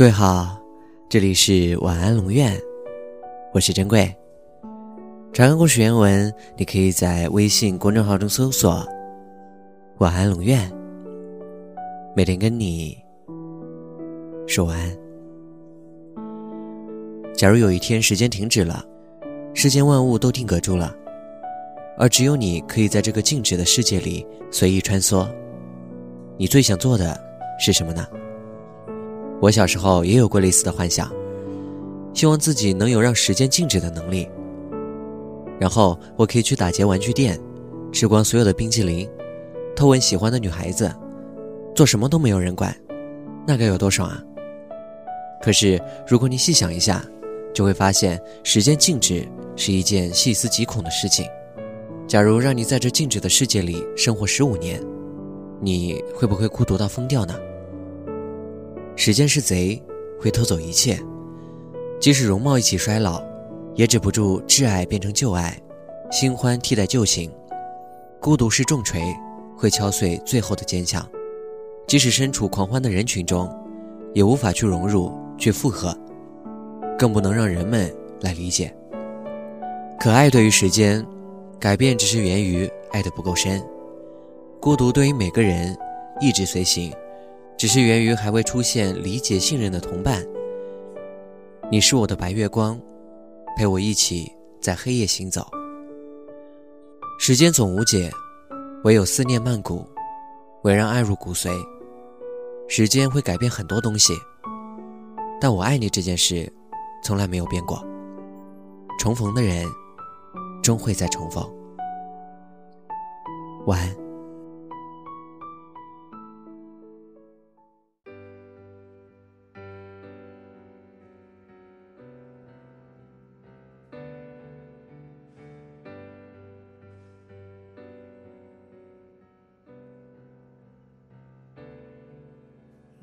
各位好，这里是晚安龙院，我是珍贵。长安故事原文，你可以在微信公众号中搜索“晚安龙院”，每天跟你说晚安。假如有一天时间停止了，世间万物都定格住了，而只有你可以在这个静止的世界里随意穿梭，你最想做的是什么呢？我小时候也有过类似的幻想，希望自己能有让时间静止的能力，然后我可以去打劫玩具店，吃光所有的冰淇淋，偷吻喜欢的女孩子，做什么都没有人管，那该有多爽啊！可是如果你细想一下，就会发现时间静止是一件细思极恐的事情。假如让你在这静止的世界里生活十五年，你会不会孤独到疯掉呢？时间是贼，会偷走一切，即使容貌一起衰老，也止不住挚爱变成旧爱，新欢替代旧情。孤独是重锤，会敲碎最后的坚强。即使身处狂欢的人群中，也无法去融入，去附和，更不能让人们来理解。可爱对于时间，改变只是源于爱的不够深。孤独对于每个人，一直随行。只是源于还未出现理解信任的同伴。你是我的白月光，陪我一起在黑夜行走。时间总无解，唯有思念曼谷，唯让爱入骨髓。时间会改变很多东西，但我爱你这件事，从来没有变过。重逢的人，终会再重逢。晚安。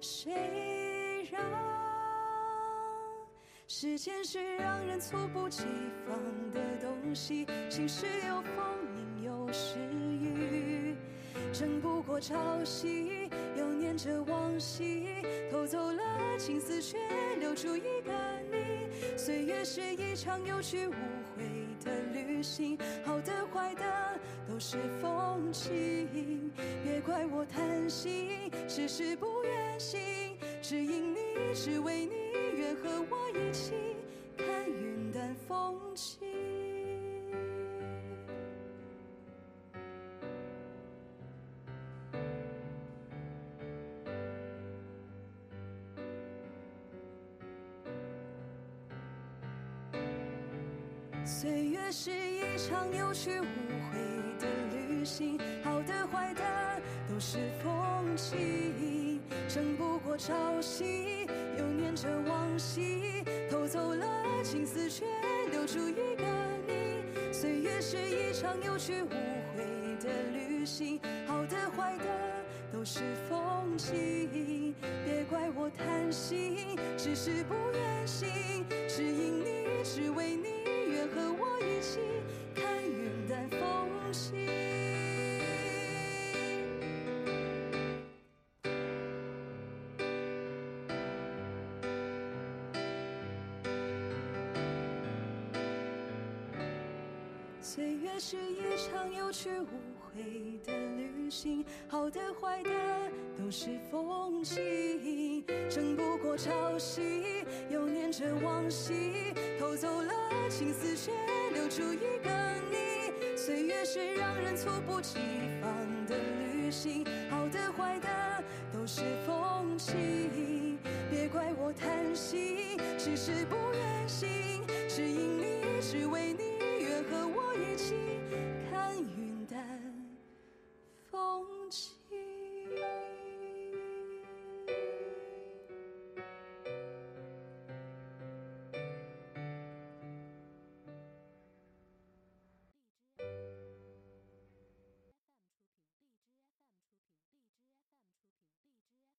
谁让时间是让人猝不及防的东西？晴时有风，阴有时雨，争不过朝夕，又念着往昔，偷走了青丝，却留住一个。岁月是一场有去无回的旅行，好的坏的都是风景，别怪我贪心，只是不愿醒，只因你，只为你，愿和我一起看云淡风轻。岁月是一场有去无回的旅行，好的坏的都是风景，争不过朝夕，又念着往昔，偷走了青丝，却留住一个你。岁月是一场有去无回的旅行，好的坏的都是风景，别怪我贪心，只是不愿醒，只因你，岁月是一场有去无回的旅行，好的坏的都是风景，争不过朝夕，又念着往昔，偷走了青丝，却留住一个你。岁月是让人猝不及防的旅行，好的坏的都是风景，别怪我贪心，只是不愿醒，只因你，只为你，心。